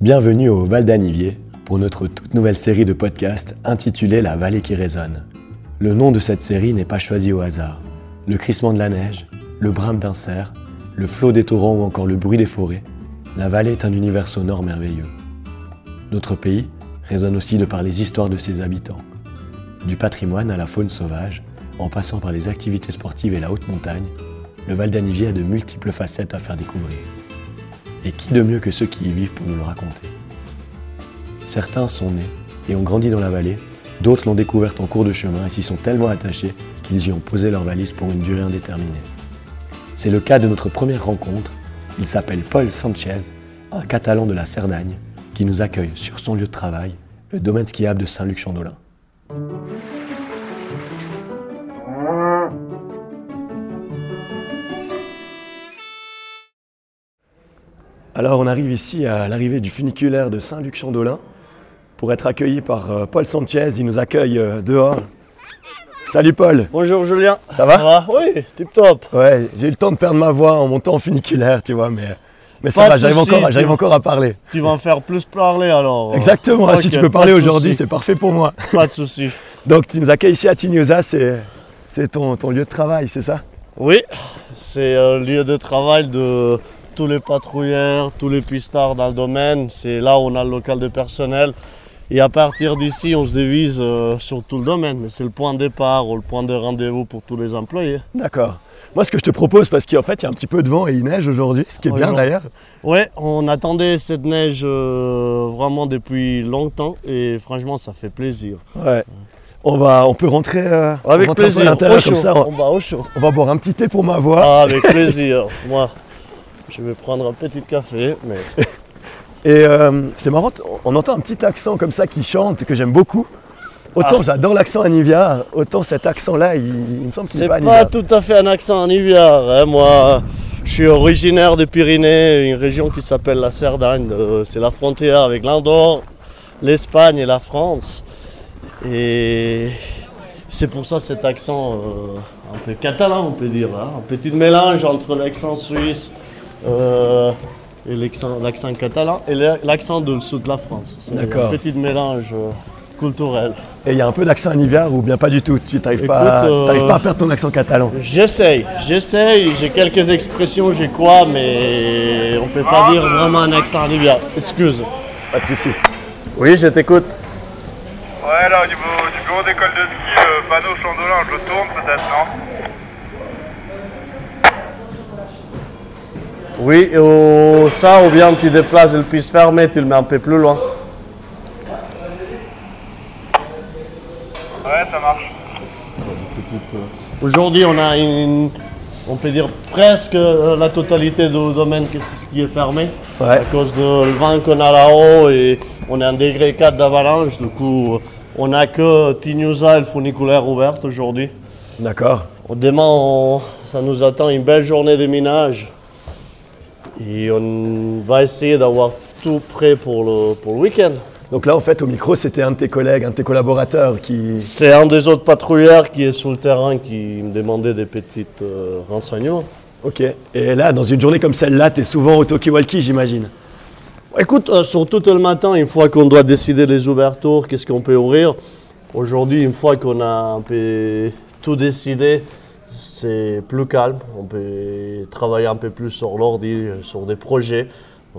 Bienvenue au Val d'Anivier pour notre toute nouvelle série de podcasts intitulée La vallée qui résonne. Le nom de cette série n'est pas choisi au hasard. Le crissement de la neige, le brame d'un cerf, le flot des torrents ou encore le bruit des forêts, la vallée est un univers sonore merveilleux. Notre pays résonne aussi de par les histoires de ses habitants. Du patrimoine à la faune sauvage, en passant par les activités sportives et la haute montagne, le Val d'Anivier a de multiples facettes à faire découvrir. Et qui de mieux que ceux qui y vivent pour nous le raconter? Certains sont nés et ont grandi dans la vallée, d'autres l'ont découverte en cours de chemin et s'y sont tellement attachés qu'ils y ont posé leur valise pour une durée indéterminée. C'est le cas de notre première rencontre. Il s'appelle Paul Sanchez, un Catalan de la Cerdagne, qui nous accueille sur son lieu de travail, le domaine skiable de Saint-Luc-Chandolin. Alors on arrive ici à l'arrivée du funiculaire de Saint-Luc-Chandolin pour être accueilli par euh, Paul Sanchez. Il nous accueille euh, dehors. Salut Paul. Bonjour Julien. Ça va? Oui, tip top. Ouais, j'ai eu le temps de perdre ma voix en montant en funiculaire, tu vois, mais, mais ça Pas va, j'arrive encore, j'arrive encore à parler. Tu vas en faire plus parler alors. Exactement, si tu peux parler aujourd'hui, c'est parfait pour moi. Pas de souci. Donc tu nous accueilles ici à Tignosa, c'est, ton, ton lieu de travail, c'est ça? Oui, c'est euh, le lieu de travail de tous les patrouilleurs, tous les pistards dans le domaine. C'est là où on a le local de personnel. Et à partir d'ici, on se divise euh, sur tout le domaine. Mais c'est le point de départ ou le point de rendez-vous pour tous les employés. D'accord. Moi ce que je te propose, parce qu'en fait il y a un petit peu de vent et il neige aujourd'hui, ce qui est bien d'ailleurs. Ouais, on attendait cette neige euh, vraiment depuis longtemps et franchement, ça fait plaisir. Ouais. On, va, on peut rentrer, euh, Avec à plaisir. comme ça. On, On va au chaud. on va boire un petit thé pour ma voix. Ah, avec plaisir. Moi, je vais prendre un petit café, mais Et euh, c'est marrant, on entend un petit accent comme ça qui chante que j'aime beaucoup. Autant Ah. j'adore l'accent Anivia, autant cet accent-là, il, il me semble qu'il c'est n'est pas pas Anivia. tout à fait un accent en hiver. hein. Moi, je suis originaire des Pyrénées, une région qui s'appelle la Cerdagne. C'est la frontière avec l'Andorre, l'Espagne et la France. Et c'est pour ça cet accent euh, un peu catalan, on peut dire. hein. Un petit mélange entre l'accent suisse et l'accent catalan et l'accent du sud de la France. C'est D'accord. un petit mélange euh, culturel. Et il y a un peu d'accent Anivia ou bien pas du tout? Tu n'arrives pas, euh, t'arrives pas à perdre ton accent catalan? J'essaye, j'essaye, j'ai quelques expressions, j'ai quoi, mais on peut pas dire vraiment un accent en hiver. Excuse. Pas de souci. Oui, je t'écoute. Ouais, là, au niveau du bureau d'école de ski, le panneau Chandolin, je le tourne peut-être, non? Oui, ça, ou bien tu déplaces le piste fermé, tu le mets un peu plus loin. Ouais, ça marche. Aujourd'hui, on a une, on peut dire presque euh, la totalité du domaine qui est fermé. Ouais. À cause du vent qu'on a là-haut et on est en degré 4 d'avalanche, du coup, on n'a que Tignusa et le funiculaire ouvert aujourd'hui. D'accord. Demain, on- ça nous attend une belle journée de minage. Et on va essayer d'avoir tout prêt pour le, pour le week-end. Donc là, en fait, au micro, c'était un de tes collègues, un de tes collaborateurs qui. C'est un des autres patrouilleurs qui est sur le terrain qui me demandait des petits euh, renseignements. Ok. Et là, dans une journée comme celle-là, tu es souvent au talkie-walkie, j'imagine. Écoute, euh, surtout le matin, une fois qu'on doit décider les ouvertures, qu'est-ce qu'on peut ouvrir? Aujourd'hui, une fois qu'on a un peu tout décidé, c'est plus calme. On peut travailler un peu plus sur l'ordi, sur des projets.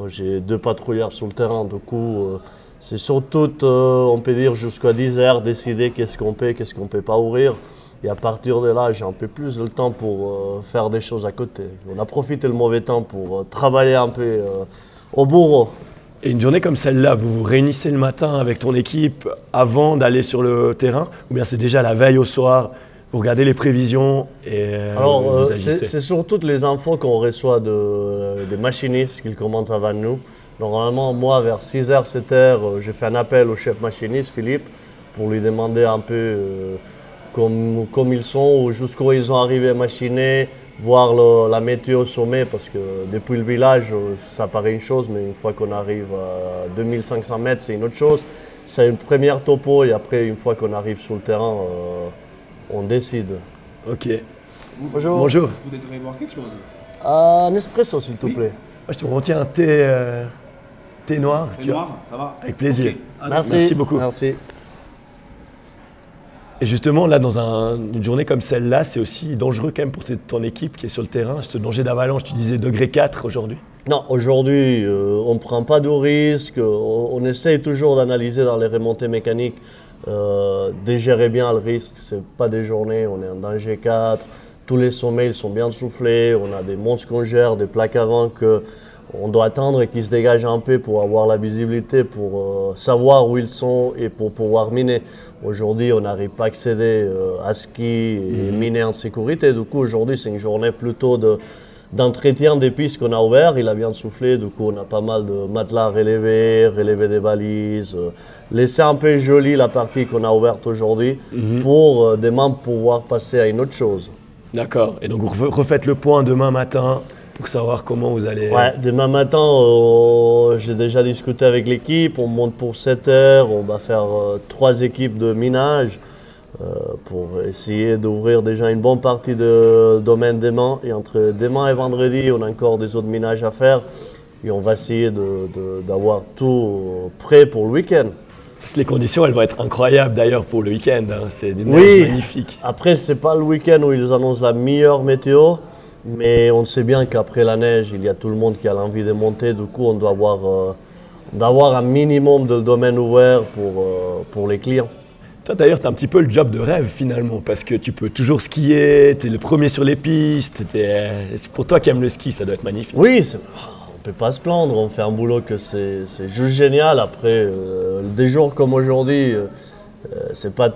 J'ai deux patrouilleurs sur le terrain, du coup, euh, c'est surtout, euh, on peut dire, jusqu'à 10 heures, décider qu'est-ce qu'on peut, qu'est-ce qu'on peut pas ouvrir. Et à partir de là, j'ai un peu plus de temps pour euh, faire des choses à côté. On a profité le mauvais temps pour travailler un peu au bureau. Et une journée comme celle-là, vous vous réunissez le matin avec ton équipe avant d'aller sur le terrain Ou bien c'est déjà la veille au soir, vous regardez les prévisions et euh, Alors, euh, c'est surtout les infos qu'on reçoit de, des machinistes qui commencent avant nous. Normalement, moi, vers 6h, 7h, j'ai fait un appel au chef machiniste, Philippe, pour lui demander un peu euh, comme, comme ils sont, ou jusqu'où ils ont arrivé à machiner, voir le- la météo au sommet, parce que depuis le village, euh, ça paraît une chose, mais une fois qu'on arrive à 2500 mètres, c'est une autre chose. C'est une première topo, et après, une fois qu'on arrive sur le terrain, euh, on décide. Ok. Bonjour. Bonjour. Vous désirez boire quelque chose? Un espresso, s'il te Oui. plaît. Moi, je te retiens un thé, euh, thé noir. Thé tu vois. noir, ça va Avec plaisir. Ah, Merci. Merci beaucoup. Merci. Et justement, là, dans un- une journée comme celle-là, c'est aussi dangereux quand même pour ton équipe qui est sur le terrain. Ce danger d'avalanche, tu disais degré 4 aujourd'hui. Non, aujourd'hui, euh, on ne prend pas de risques. On, on essaye toujours d'analyser dans les remontées mécaniques, euh, de gérer bien le risque. Ce pas des journées, on est en danger 4. Tous les sommets ils sont bien soufflés. On a des monstres qu'on gère, des plaques avant que on doit attendre et qui se dégagent un peu pour avoir la visibilité, pour euh, savoir où ils sont et pour pouvoir miner. Aujourd'hui, on n'arrive pas à accéder à ski et miner en sécurité. Du coup, aujourd'hui, c'est une journée plutôt de d'entretien des pistes qu'on a ouvert, il a bien soufflé, du coup on a pas mal de matelas relevés, relever des balises, euh, laisser un peu joli la partie qu'on a ouverte aujourd'hui pour euh, demain pouvoir passer à une autre chose. D'accord. Et donc, vous refa- refaites le point demain matin pour savoir comment vous allez. Ouais, demain matin, euh, j'ai déjà discuté avec l'équipe, on monte pour 7 heures, on va faire euh, trois équipes de minage euh, pour essayer d'ouvrir déjà une bonne partie de domaine demain. Et entre demain et vendredi, on a encore des autres minages à faire et on va essayer d'avoir tout prêt pour le week-end. Parce que les conditions, elles vont être incroyables d'ailleurs pour le week-end. hein. C'est une Oui. magnifique. Après, c'est pas le week-end où ils annoncent la meilleure météo, mais on sait bien qu'après la neige, il y a tout le monde qui a l'envie de monter. Du coup, on doit avoir, euh, d'avoir un minimum de domaine ouvert pour, euh, pour les clients. D'ailleurs, tu as un petit peu le job de rêve finalement, parce que tu peux toujours skier, tu es le premier sur les pistes. t'es- C'est pour toi qui aimes le ski, ça doit être magnifique. Oui, on peut pas se plaindre. On fait un boulot que c'est juste génial. Après, euh, des jours comme aujourd'hui, euh, euh, c'est pas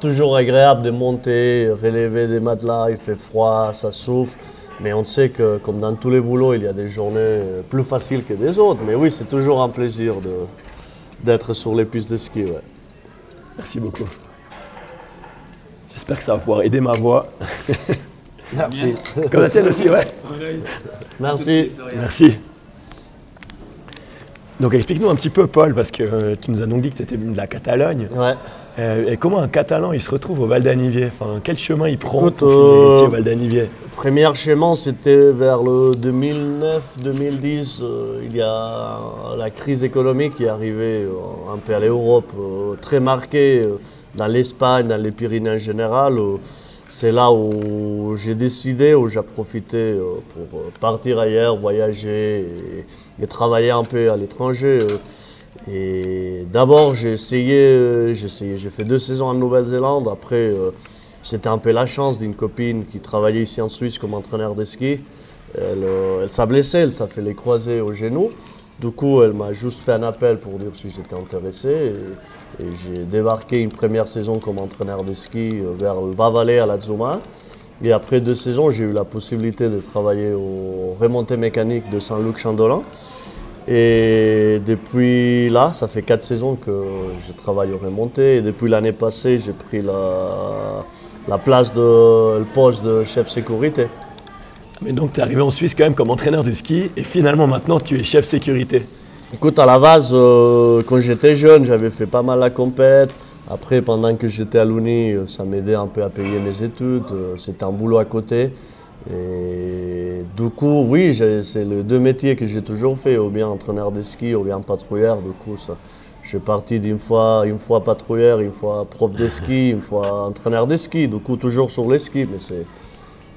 toujours agréable de monter, relever des matelas. Il fait froid, ça souffle. Mais on sait que, comme dans tous les boulots, il y a des journées euh, plus faciles que des autres. Mais oui, c'est toujours un plaisir d'être sur les pistes de ski. Merci beaucoup. J'espère que ça va pouvoir aider ma voix. Merci. Comme la tienne aussi, ouais. Merci. Merci. Donc explique-nous un petit peu, Paul, parce que euh, tu nous as donc dit que tu étais de la Catalogne. Ouais. Euh, et comment un Catalan il se retrouve au Val d'Anivier? Enfin, Quel chemin il prend Écoute, pour finir euh, ici au Val d'Anivier? Premier schéma, c'était vers le 2009-2010. euh, il y a la crise économique qui est arrivée un peu à l'Europe, très marquée dans l'Espagne, dans les Pyrénées en général. c'est là où j'ai décidé, où j'ai profité pour partir ailleurs, voyager et travailler un peu à l'étranger. euh. Et d'abord, j'ai essayé, euh, j'ai essayé, j'ai fait deux saisons en Nouvelle-Zélande. Après, euh, c'était un peu la chance d'une copine qui travaillait ici en Suisse comme entraîneur de ski. Elle, elle s'est blessée, elle s'est fait les croisés au genou. Du coup, elle m'a juste fait un appel pour dire si j'étais intéressé. Et, j'ai débarqué une première saison comme entraîneur de ski vers le Bas-Valais à la Zuma. Et après deux saisons, j'ai eu la possibilité de travailler au remontée mécanique de Saint-Luc-Chandolin. Et depuis là, ça fait quatre saisons que je travaille au remontée. Et depuis l'année passée, j'ai pris la, la place de le poste de chef sécurité. Mais donc tu es arrivé en Suisse quand même comme entraîneur de ski et finalement maintenant tu es chef sécurité. Écoute, à la base, euh, quand j'étais jeune, j'avais fait pas mal la compète. Après, pendant que j'étais à l'Uni, euh, ça m'aidait un peu à payer mes études. euh, C'était un boulot à côté. Et du coup, oui, c'est les deux métiers que j'ai toujours fait, ou bien entraîneur de ski, ou bien patrouilleur. Du coup, ça, je suis parti d'une fois, une fois patrouilleur, une fois prof de ski, une fois entraîneur de ski. Du coup, toujours sur les skis, mais c'est,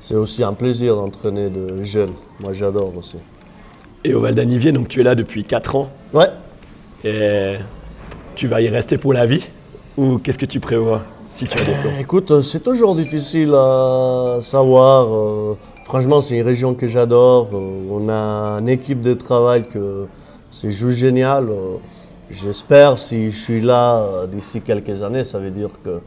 c'est aussi un plaisir d'entraîner de jeunes. Moi, j'adore aussi. Et au Val d'Anivier, donc tu es là depuis 4 ans Ouais, et tu vas y rester pour la vie Ou qu'est-ce que tu prévois? Plans Écoute, euh, c'est toujours difficile à savoir. euh, Franchement, c'est une région que j'adore. euh, On a une équipe de travail que c'est juste génial. J'espère, si je suis là d'ici quelques années, ça veut dire que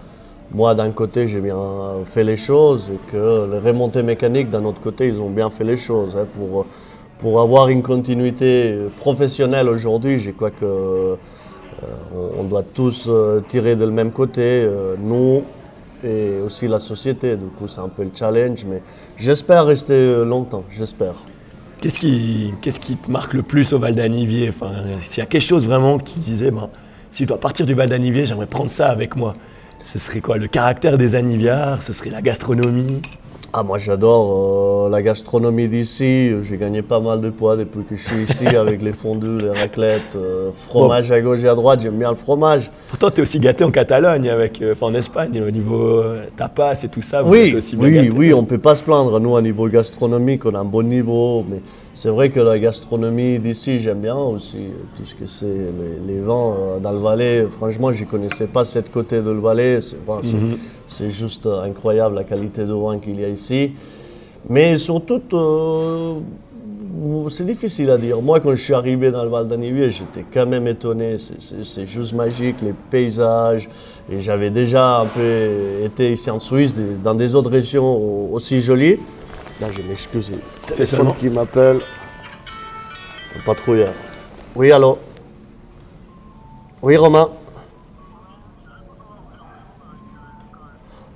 moi, d'un côté, j'ai bien fait les choses et que les remontées mécaniques, d'un autre côté, ils ont bien fait les choses. hein, pour, pour avoir une continuité professionnelle aujourd'hui, je crois que on, on doit tous euh, tirer de le même côté, euh, nous et aussi la société. Du coup, c'est un peu le challenge, mais j'espère rester euh, longtemps, j'espère. Qu'est-ce qui, qu'est-ce qui te marque le plus au Val d'Anivier? Enfin, S'il y a quelque chose vraiment que tu disais, ben, si je dois partir du Val d'Anivier, j'aimerais prendre ça avec moi. Ce serait quoi? Le caractère des aniviards? Ce serait la gastronomie? Ah, moi j'adore euh, la gastronomie d'ici. J'ai gagné pas mal de poids depuis que je suis ici avec les fondus, les raclettes, euh, fromage à gauche et à droite. J'aime bien le fromage. Pourtant, tu es aussi gâté en Catalogne, avec, euh, enfin en Espagne, au niveau tapas et tout ça. vous Oui, êtes aussi bien oui, gâtés. oui, on peut pas se plaindre. Nous, à niveau gastronomique, on a un bon niveau. Mais c'est vrai que la gastronomie d'ici, j'aime bien aussi. Tout ce que c'est les, les vins euh, dans le Valais. Franchement, je connaissais pas cette côté de le Valais. C'est bon, Mhm. juste euh, incroyable la qualité de vin qu'il y a ici. Mais surtout, euh, c'est difficile à dire. Moi, quand je suis arrivé dans le Val d'Anivier, j'étais quand même étonné. C'est- C'est c'est juste magique, les paysages. Et j'avais déjà un peu été ici en Suisse, dans des autres régions au- aussi jolies. Là, je m'excuse, il y a le téléphone qui m'appelle. Le patrouilleur. Oui, allô Oui, Romain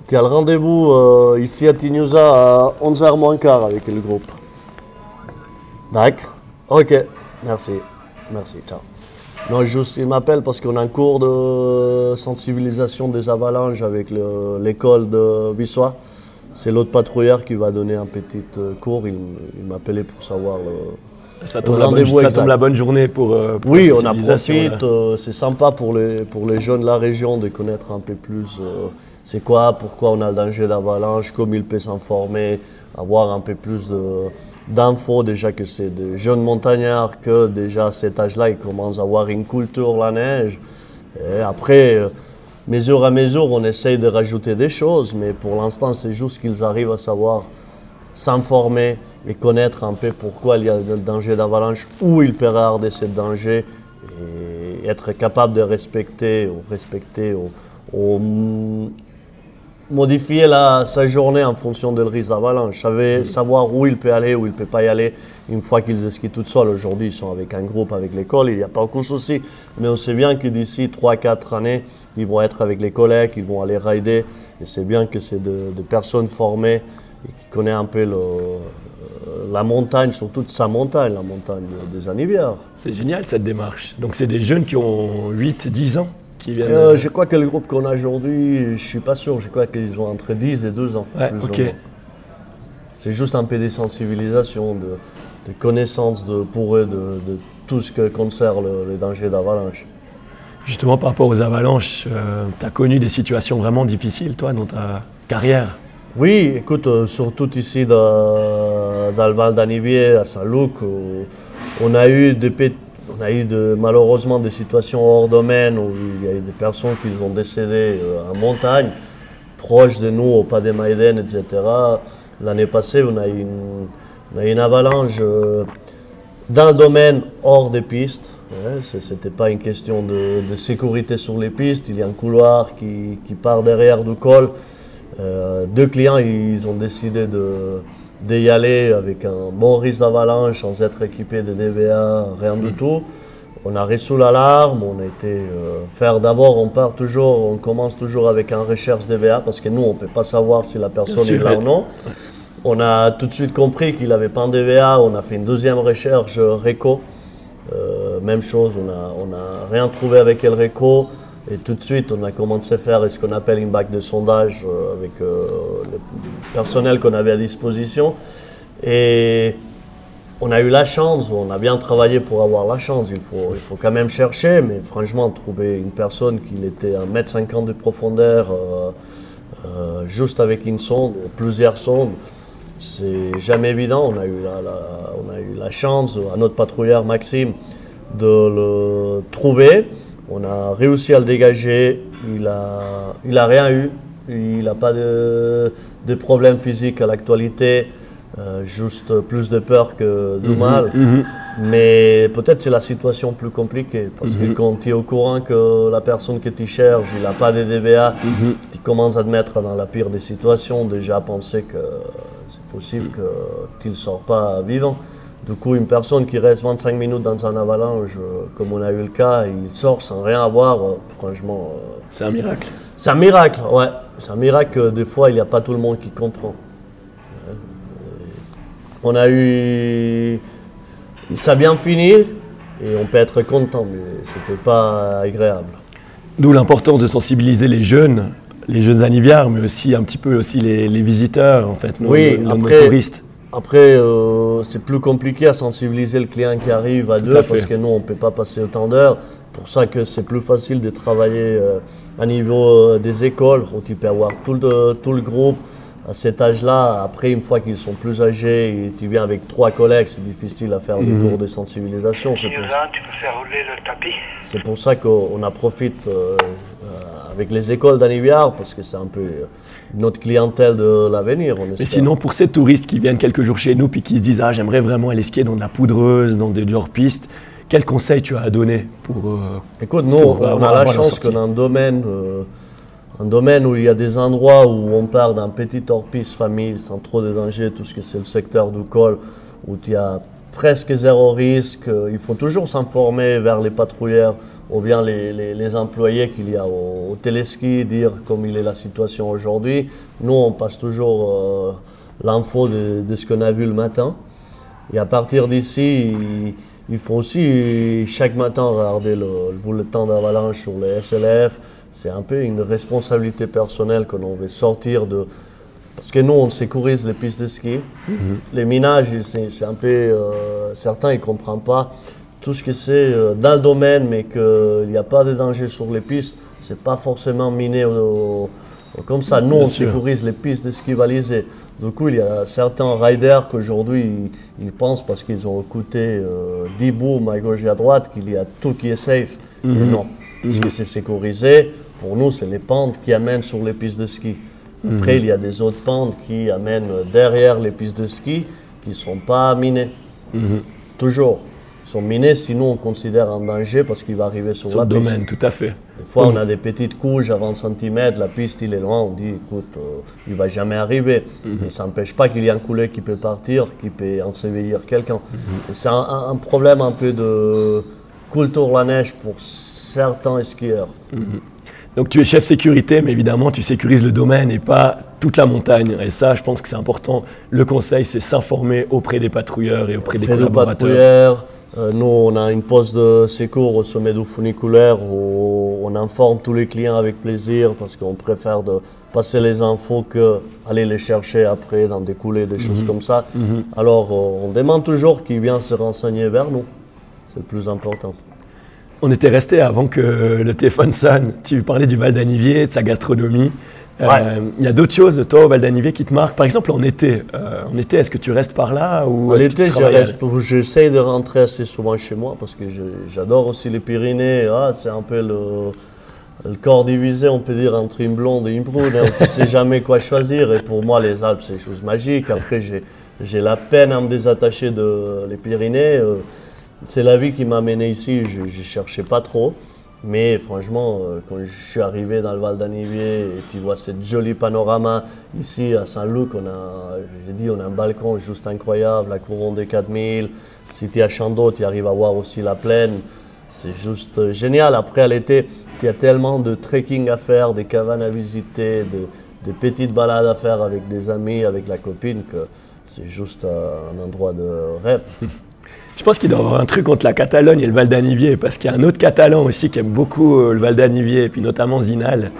Tu as le rendez-vous euh, ici à Tignosa à 11h moins quart avec le groupe. D'accord. Ok. Merci. Merci. Ciao. Non, juste, il m'appelle parce qu'on a un cours de sensibilisation des avalanches avec le- l'école de Bissois. C'est l'autre patrouilleur qui va donner un petit euh, cours. Il, il m'appelait pour savoir le, Ça tombe, Le la bonne, ça tombe la bonne journée pour. euh, pour Oui, on en profite. euh, c'est sympa pour les, pour les jeunes de la région de connaître un peu plus euh, c'est quoi, pourquoi on a le danger d'avalanche, comment ils peuvent s'informer, avoir un peu plus de- d'infos. Déjà que c'est des jeunes montagnards, que déjà à cet âge-là, ils commencent à avoir une culture la neige. Et après, euh, mesure à mesure, on essaye de rajouter des choses, mais pour l'instant, c'est juste qu'ils arrivent à savoir s'informer et connaître un peu pourquoi il y a le danger d'avalanche, où il peut avoir de ce danger et être capable de respecter ou respecter ou, ou, mm, modifier la- sa journée en fonction du risque d'avalanche. Savoir, où il peut aller, où il ne peut pas y aller une fois qu'ils skient tout seuls. Aujourd'hui, ils sont avec un groupe, avec l'école, il n'y a pas aucun souci. Mais on sait bien que d'ici 3-4 années, ils vont être avec les collègues, ils vont aller rider. Et c'est bien que c'est de- des personnes formées et qui connaissent un peu le- euh, la montagne, surtout sa montagne, la montagne des Anivières. C'est génial cette démarche. Donc, c'est des jeunes qui ont 8, 10 ans qui viennent. Euh, je crois que le groupe qu'on a aujourd'hui, je suis pas sûr, je crois qu'ils ont entre 10 et 12 ans. Ouais, plus ou ok. moins. C'est juste un peu des sensibilisations, de, de connaissances de, pour eux de, de tout ce que concerne le, les dangers d'avalanche. Justement, par rapport aux avalanches, tu as connu des situations vraiment difficiles, toi, dans ta carrière? Oui, écoute, euh, surtout ici dans, le Val d'Anivier, à Saint-Luc, on a eu, malheureusement des situations hors domaine où il y a eu des personnes qui ont décédé euh, en montagne, proches de nous, au Pas des Maïden, etc. L'année passée, on a eu une, avalanche euh, dans le domaine hors des pistes. Ce n'était pas une question de, de sécurité sur les pistes. Il y a un couloir qui, qui part derrière du col. Euh, deux clients, ils ont décidé de d'y aller avec un bon risque d'avalanche sans être équipés de DVA, rien du tout. On a reçu l'alarme, on a été euh, faire d'abord, on part toujours, on commence toujours avec un recherche DVA parce que nous, on ne peut pas savoir si la personne est là ouais. ou non. On a tout de suite compris qu'il n'avait pas un DVA, on a fait une deuxième recherche euh, RECO. Euh, même chose, on n'a on a rien trouvé avec El RECO. Et tout de suite, on a commencé à faire ce qu'on appelle une bac de sondage euh, avec euh, le personnel qu'on avait à disposition. Et on a eu la chance, on a bien travaillé pour avoir la chance. Il faut, il faut quand même chercher, mais franchement, trouver une personne qui était à 1m50 de profondeur, juste avec une sonde, plusieurs sondes, c'est jamais évident. On a, eu la, la- on a eu la chance, à notre patrouilleur Maxime, de le trouver. On a réussi à le dégager. Il a, il a rien eu. Il n'a pas de, de problème physique à l'actualité. Euh, juste plus de peur que de mal. Mais peut-être c'est la situation plus compliquée. Parce que quand tu es au courant que la personne que tu cherches, il n'a pas de DBA, tu commences à te mettre dans la pire des situations, déjà à penser que possible tu ne sors pas vivant. Du coup, une personne qui reste 25 minutes dans un avalanche, euh, comme on a eu le cas, il sort sans rien avoir, euh, franchement, euh, C'est un miracle. c'est un miracle, ouais. C'est un miracle que des fois, il n'y a pas tout le monde qui comprend. Ouais. On a eu. Ça a bien fini et on peut être content, mais c'était pas agréable. D'où l'importance de sensibiliser les jeunes, les jeunes anivières, mais aussi un petit peu aussi les, les visiteurs, en fait, nos, Oui, nos- nos après- touristes. Après, euh, c'est plus compliqué à sensibiliser le client qui arrive à deux à parce que nous, on ne peut pas passer autant d'heures. pour ça que c'est plus facile de travailler euh, à niveau euh, des écoles, où tu peux avoir tout le, tout le groupe à cet âge-là. Après, une fois qu'ils sont plus âgés et tu viens avec trois collègues, c'est difficile à faire des cours de sensibilisation. C'est pour, Sylvain, tu peux faire rouler le tapis c'est pour ça qu'on en profite euh, euh, avec les écoles d'Aniviard, parce que c'est un peu euh, notre clientèle de l'avenir. Mais sinon, pour ces touristes qui viennent quelques jours chez nous puis qui se disent Ah, j'aimerais vraiment aller skier dans de la poudreuse, dans des hors-pistes, quel conseil tu as à donner pour. euh, Écoute, nous, pour on a la chance qu'on a un domaine, euh, un domaine où il y a des endroits où on part d'un petit hors-piste famille sans trop de danger, tout ce que c'est le secteur du col, où il y a presque zéro risque. Euh, Il faut toujours s'informer vers les patrouilleurs ou bien les, les- les employés qu'il y a au, au téléski, dire comme il est la situation aujourd'hui. Nous, on passe toujours euh, l'info de, de ce qu'on a vu le matin. Et à partir d'ici, il, il faut aussi chaque matin regarder le, le bulletin d'avalanche sur les SLF. C'est un peu une responsabilité personnelle que l'on veut sortir de. Parce que nous, on sécurise les pistes de ski. Les minages, c'est c'est un peu. euh, certains, ils ne comprennent pas tout ce que c'est euh, dans le domaine, mais qu'il n'y a pas de danger sur les pistes. C'est pas forcément miné au- au- comme ça. Nous, on sécurise les pistes de ski balisées. Du coup, il y a certains riders qu'aujourd'hui, ils, ils pensent parce qu'ils ont écouté euh, 10 booms à gauche et à droite qu'il y a tout qui est safe. Mais non, parce que c'est sécurisé. Pour nous, c'est les pentes qui amènent sur les pistes de ski. Après, il y a des autres pentes qui amènent derrière les pistes de ski qui ne sont pas minées. Toujours. Sont minés, sinon on considère un danger parce qu'il va arriver sur, sur la le piste. domaine, tout à fait. Des fois, on a des petites couches à 20 cm, la piste il est loin, on dit écoute, euh, il va jamais arriver. Mais ça n'empêche pas qu'il y ait un coulet qui peut partir, qui peut ensevelir quelqu'un. Et C'est un, problème un peu de culture la neige pour certains skieurs. Donc tu es chef sécurité, mais évidemment tu sécurises le domaine et pas toute la montagne. Et ça, je pense que c'est important. Le conseil, c'est s'informer auprès des patrouilleurs et auprès des collaborateurs. patrouilleurs. Euh, nous, on a une poste de secours au sommet du funiculaire où on informe tous les clients avec plaisir parce qu'on préfère de passer les infos que aller les chercher après dans des coulées, des choses comme ça. Alors, euh, on demande toujours qui vient se renseigner vers nous. C'est le plus important. On était resté avant que le téléphone sonne. Tu parlais du Val d'Anivier, de sa gastronomie. Euh, Ouais. Il y a d'autres choses, toi, au Val d'Anivier, qui te marquent. Par exemple, en été. Euh, en été, est-ce que tu restes par là ou En été, j'essaie de rentrer assez souvent chez moi parce que j'adore aussi les Pyrénées. Ah, c'est un peu le, le corps divisé, on peut dire, entre une blonde et une brune. hein, on ne sait jamais quoi choisir. Et pour moi, les Alpes, c'est une chose magique. Après, j'ai la peine à me désattacher de les Pyrénées. Euh, c'est la vie qui m'a amené ici. Je ne cherchais pas trop. Mais franchement, euh, quand je suis arrivé dans le Val d'Anivier et tu vois ce joli panorama, ici à Saint-Luc, on a, j'ai dit, on a un balcon juste incroyable, la couronne des 4000. Si tu es à Chandos, tu arrives à voir aussi la plaine. C'est juste euh, génial. Après, à l'été, il y a tellement de trekking à faire, des cabanes à visiter, de- des petites balades à faire avec des amis, avec la copine, que c'est juste euh, un endroit de rêve. Je pense qu'il doit y avoir un truc entre la Catalogne et le Val d'Anivier, parce qu'il y a un autre Catalan aussi qui aime beaucoup euh, le Val d'Anivier, et puis notamment Zinal,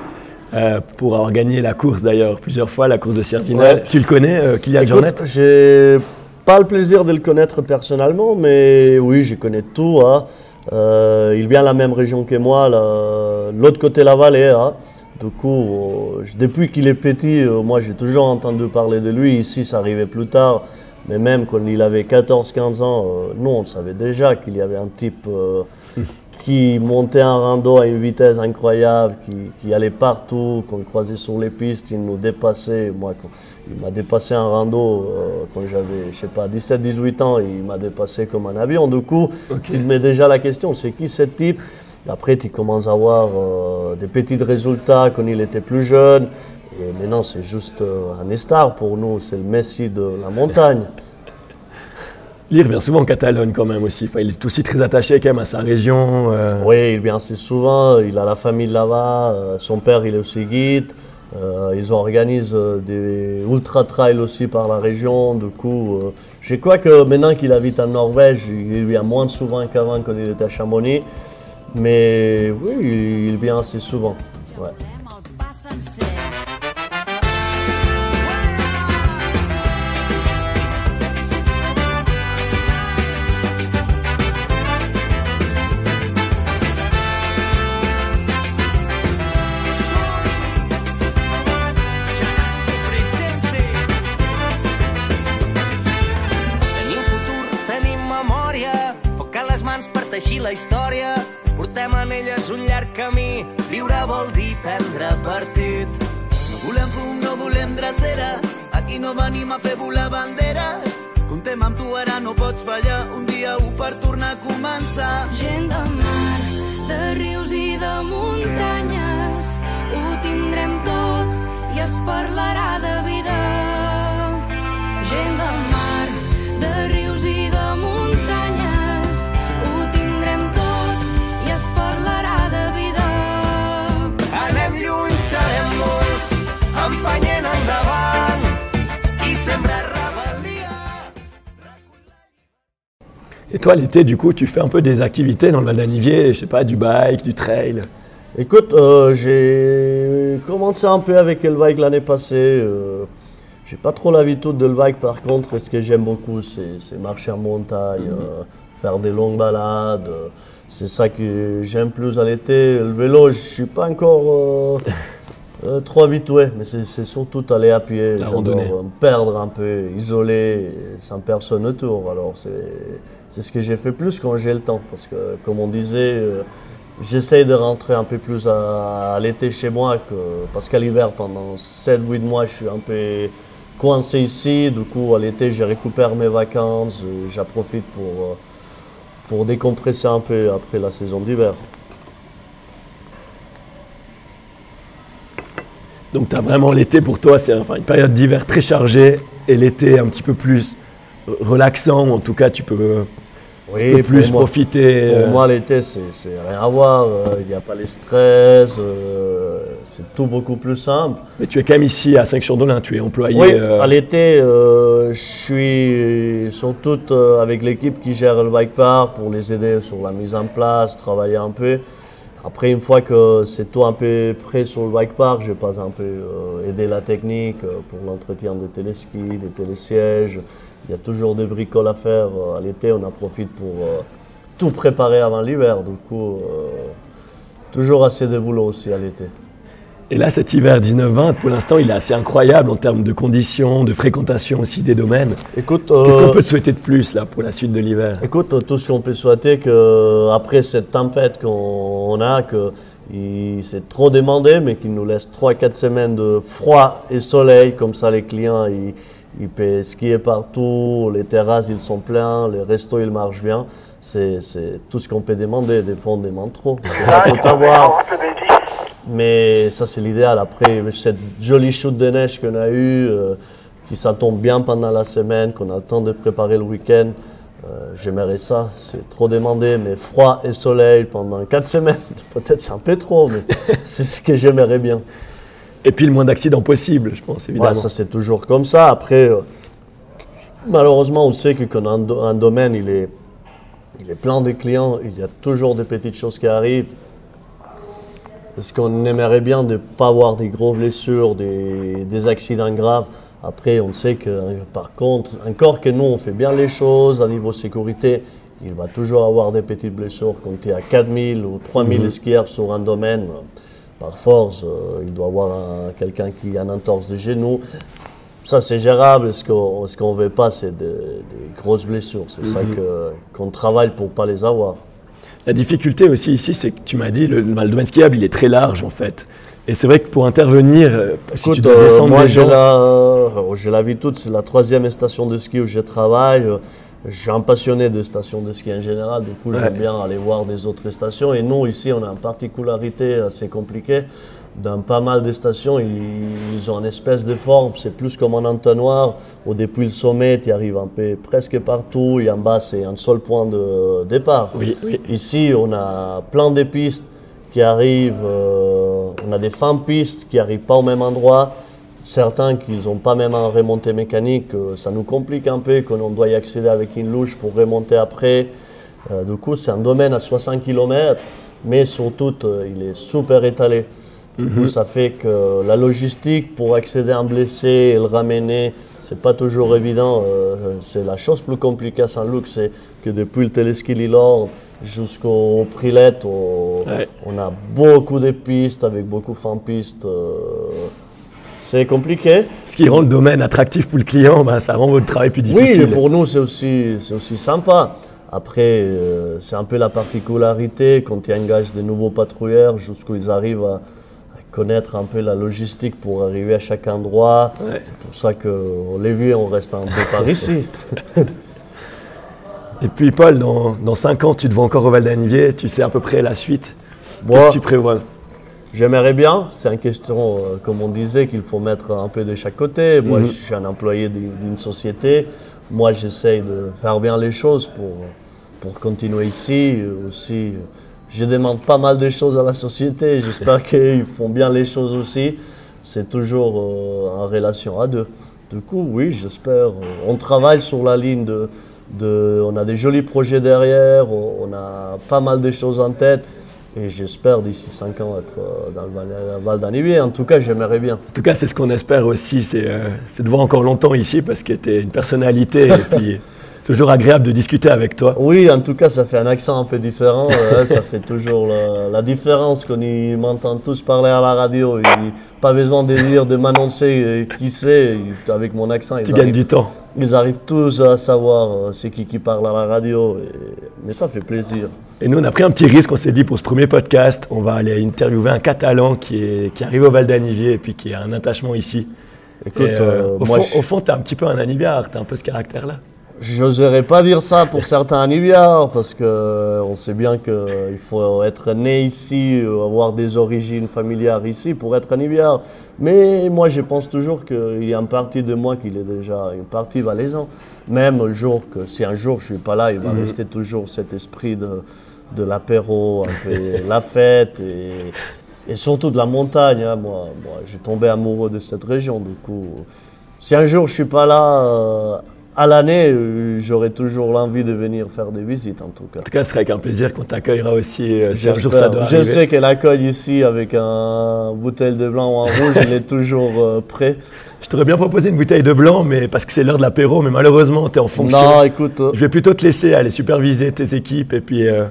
euh, pour avoir gagné la course d'ailleurs plusieurs fois, la course de Sierre-Zinal. Ouais. Tu le connais, euh, Kylian Jornet? J'ai pas le plaisir de le connaître personnellement, mais oui, je connais tout. hein. Euh, il vient de la même région que moi, l'autre côté de la vallée. hein. Du coup, depuis qu'il est petit, moi j'ai toujours entendu parler de lui. Ici, ça arrivait plus tard. Mais même quand il avait 14-15 ans, euh, nous, on savait déjà qu'il y avait un type euh, qui montait en rando à une vitesse incroyable, qui, qui allait partout, qu'on croisait sur les pistes, il nous dépassait. Moi, quand- il m'a dépassé en rando euh, quand j'avais, je sais pas, 17-18 ans, il m'a dépassé comme un avion. Du coup, tu te mets déjà la question, c'est qui ce type? Après, tu commences à avoir des petits résultats quand il était plus jeune. Et maintenant, c'est juste euh, un star pour nous, c'est le Messi de la montagne. Il revient souvent en Catalogne quand même aussi. Enfin, il est aussi très attaché quand même à sa région. euh, Oui, il vient assez souvent, il a la famille là-bas, euh, son père il est aussi guide, euh, ils organisent des ultra-trails aussi par la région, du coup, je crois que maintenant qu'il habite en Norvège, il vient moins souvent qu'avant quand il était à Chamonix, mais oui, il vient assez souvent. Ouais. Aquí no venim a fer volar banderes. Contem amb tu, ara no pots fallar, un dia ho per tornar a començar. Gent de mar, de rius i de muntanyes, ho tindrem tot i es parlarà de vida. Et toi, l'été, du coup, tu fais un peu des activités dans le Val d'Anivier, je sais pas, du bike, du trail. Écoute, euh, j'ai commencé un peu avec le bike l'année passée. euh, j'ai pas trop l'habitude de le bike par contre. Ce que j'aime beaucoup, c'est marcher en montagne, euh, faire des longues balades. c'est ça que j'aime plus à l'été. Le vélo, je suis pas encore euh, euh, trop habitué, mais c'est surtout aller à pied. La randonnée. euh, me perdre un peu, isolé, sans personne autour. Alors c'est ce que j'ai fait plus quand j'ai le temps. Parce que comme on disait, euh, j'essaye de rentrer un peu plus à, à l'été chez moi. Que, parce qu'à l'hiver, pendant 7-8 mois, je suis un peu coincé ici. Du coup, à l'été, je récupère mes vacances. euh, J'en profite pour, euh, pour décompresser un peu après la saison d'hiver. Donc, tu as vraiment l'été pour toi, c'est enfin, une période d'hiver très chargée et l'été un petit peu plus relaxant. En tout cas, tu peux, tu Oui, peux pour plus moi- profiter. Pour euh, moi, l'été, c'est rien à voir. euh, Il n'y a pas les stress. euh, c'est tout beaucoup plus simple. Mais tu es quand même ici à Saint-Chamdolin, tu es employé. Oui, euh, à l'été, euh, je suis surtout euh, avec l'équipe qui gère le bike park pour les aider sur la mise en place, travailler un peu. Après, une fois que c'est tout un peu prêt sur le bike park, je passe un peu euh, aider la technique euh, pour l'entretien des téléskis, des télésièges. Il y a toujours des bricoles à faire. euh, À l'été, on en profite pour euh, tout préparer avant l'hiver. Du coup, toujours assez de boulot aussi à l'été. Et là, cet hiver 19-20, pour l'instant, il est assez incroyable en termes de conditions, de fréquentation aussi des domaines. Écoute, Qu'est-ce euh, qu'on peut te souhaiter de plus là pour la suite de l'hiver? Écoute, tout ce qu'on peut souhaiter que après cette tempête qu'on a, que il s'est trop demandé, mais qu'il nous laisse 3-4 semaines de froid et soleil, comme ça les clients ils, ils peuvent skier partout, les terrasses ils sont pleins, les restos ils marchent bien. C'est c'est tout ce qu'on peut demander. Des fois on demande trop. On peut pas tout avoir. Mais ça, c'est l'idéal. Après, cette jolie chute de neige qu'on a eue, euh, qui ça tombe bien pendant la semaine, qu'on a le temps de préparer le week-end, euh, j'aimerais ça. C'est trop demandé, mais froid et soleil pendant 4 semaines, peut-être c'est un peu trop, mais c'est ce que j'aimerais bien. Et puis le moins d'accidents possible, je pense, évidemment. Ouais, ça, c'est toujours comme ça. Après, euh, malheureusement, on sait que quand un, do- un domaine, il est, il est plein de clients, il y a toujours des petites choses qui arrivent. Est-ce qu'on aimerait bien de ne pas avoir des grosses blessures, des, des accidents graves Après, on sait que, par contre, encore que nous, on fait bien les choses à niveau sécurité, il va toujours avoir des petites blessures. Quand tu es à 4000 ou 3000 skieurs sur un domaine, par force, euh, il doit avoir un- quelqu'un qui a une entorse de genou. Ça, c'est gérable. Ce qu'on ce qu'on veut pas, c'est des, des grosses blessures. C'est ça que- qu'on travaille pour pas les avoir. La difficulté aussi ici, c'est que tu m'as dit, le, le domaine skiable, il est très large en fait. Et c'est vrai que pour intervenir, euh, si tu dois euh, descendre moi, les j'ai gens, la, euh, la vie toute, c'est la troisième station de ski où je travaille. Euh, Je suis un passionné de stations de ski en général, du coup, Ouais. j'aime bien aller voir des autres stations. Et nous, ici, on a une particularité assez compliquée. Dans pas mal de stations, ils, ont une espèce de forme, c'est plus comme un entonnoir, où depuis le sommet, tu arrives un peu presque partout, et en bas, c'est un seul point de départ. Oui, oui. Ici, on a plein de pistes qui arrivent, euh, on a des fins de pistes qui n'arrivent pas au même endroit. Certains qui n'ont pas même un remontée mécanique, euh, ça nous complique un peu, qu'on doit y accéder avec une louche pour remonter après. Euh, du coup, c'est un domaine à 60 km, mais surtout, il est super étalé. Coup, ça fait que la logistique pour accéder à un blessé et le ramener, c'est pas toujours évident. Euh, c'est la chose plus compliquée à Saint-Luc, c'est que depuis le téléski Lilord jusqu'au Prilet, on, Ouais. on a beaucoup de pistes avec beaucoup de pistes. euh, c'est compliqué. ce qui rend le domaine attractif pour le client, bah, ça rend votre travail plus Oui, difficile. pour nous, c'est aussi, aussi sympa. Après, euh, c'est un peu la particularité quand tu engages des nouveaux patrouilleurs jusqu'où ils arrivent à connaître un peu la logistique pour arriver à chaque endroit. Ouais. C'est pour ça qu'on les vu, on reste un peu par ici. Et puis Paul, dans, dans 5 ans, tu te vois encore au Val d'Anivier, tu sais à peu près la suite. Qu'est-ce que tu prévois? J'aimerais bien, c'est une question, euh, comme on disait, qu'il faut mettre un peu de chaque côté. Moi, Mhm. je suis un employé d'une société. Moi, j'essaye de faire bien les choses pour, pour continuer ici. Aussi, je demande pas mal de choses à la société. J'espère qu'ils font bien les choses aussi. C'est toujours euh, en relation à deux. Du coup, oui, j'espère. Euh, On travaille sur la ligne de, de- On a des jolis projets derrière. On a pas mal de choses en tête. Et j'espère d'ici 5 ans être euh, dans le Val, d'Anivier. En tout cas, j'aimerais bien. En tout cas, c'est ce qu'on espère aussi, c'est euh, de voir encore longtemps ici parce que tu es une personnalité et puis c'est toujours agréable de discuter avec toi. Oui, en tout cas, ça fait un accent un peu différent. euh, ça fait toujours la, la différence quand ils m'entendent tous parler à la radio. Il- pas besoin de dire, de m'annoncer euh, qui c'est. Avec mon accent, Tu gagnes du temps. ils arrivent tous à savoir euh, c'est qui qui parle à la radio. et- mais ça fait plaisir. Et nous, on a pris un petit risque, on s'est dit pour ce premier podcast, on va aller interviewer un Catalan qui est, qui arrive au Val d'Anivier et puis qui a un attachement ici. Écoute, Et, euh, euh, au, moi, fond, je- au fond, tu un petit peu un aniviard, tu as un peu ce caractère-là. J'oserais pas dire ça pour certains aniviards parce que euh, on sait bien qu'il faut être né ici, euh, avoir des origines familières ici pour être aniviard. Mais moi, je pense toujours qu'il y a une partie de moi qui est déjà une partie valaisan. Même le jour que, si un jour je suis pas là, il va rester toujours cet esprit de, de l'apéro, un la fête et, et surtout de la montagne. hein. Moi, moi j'ai tombé amoureux de cette région. Du coup, si un jour je suis pas là euh, à l'année, euh, j'aurai toujours l'envie de venir faire des visites en tout cas. En tout cas, ce serait avec un plaisir qu'on t'accueillera aussi euh, si un jour ça doit Je arriver. sais que l'accueil ici avec un bouteille de blanc ou en rouge, il est toujours euh, prêt. Je t'aurais bien proposé une bouteille de blanc, mais parce que c'est l'heure de l'apéro, mais malheureusement, tu es en fonction. Non, écoute, euh, Je vais plutôt te laisser aller superviser tes équipes et puis euh,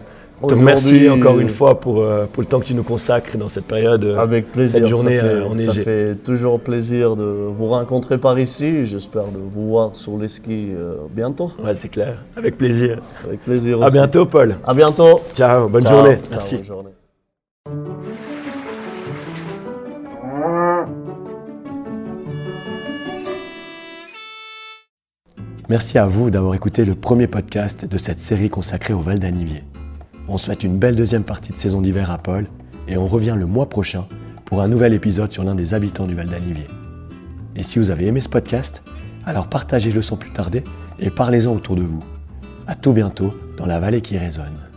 te remercier encore une fois pour, euh, pour le temps que tu nous consacres dans cette période. euh, avec plaisir. cette journée, ça fait, euh, enneigée. ça fait toujours plaisir de vous rencontrer par ici. J'espère de vous voir sur les skis bientôt. Ouais, c'est clair. Avec plaisir. Avec plaisir À aussi. bientôt, Paul. À bientôt. Ciao, bonne Ciao. journée. Ciao, Merci. bonne journée. Merci à vous d'avoir écouté le premier podcast de cette série consacrée au Val d'Anivier. On souhaite une belle deuxième partie de saison d'hiver à Paul et on revient le mois prochain pour un nouvel épisode sur l'un des habitants du Val d'Anivier. Et si vous avez aimé ce podcast, alors partagez-le sans plus tarder et parlez-en autour de vous. À tout bientôt dans la vallée qui résonne.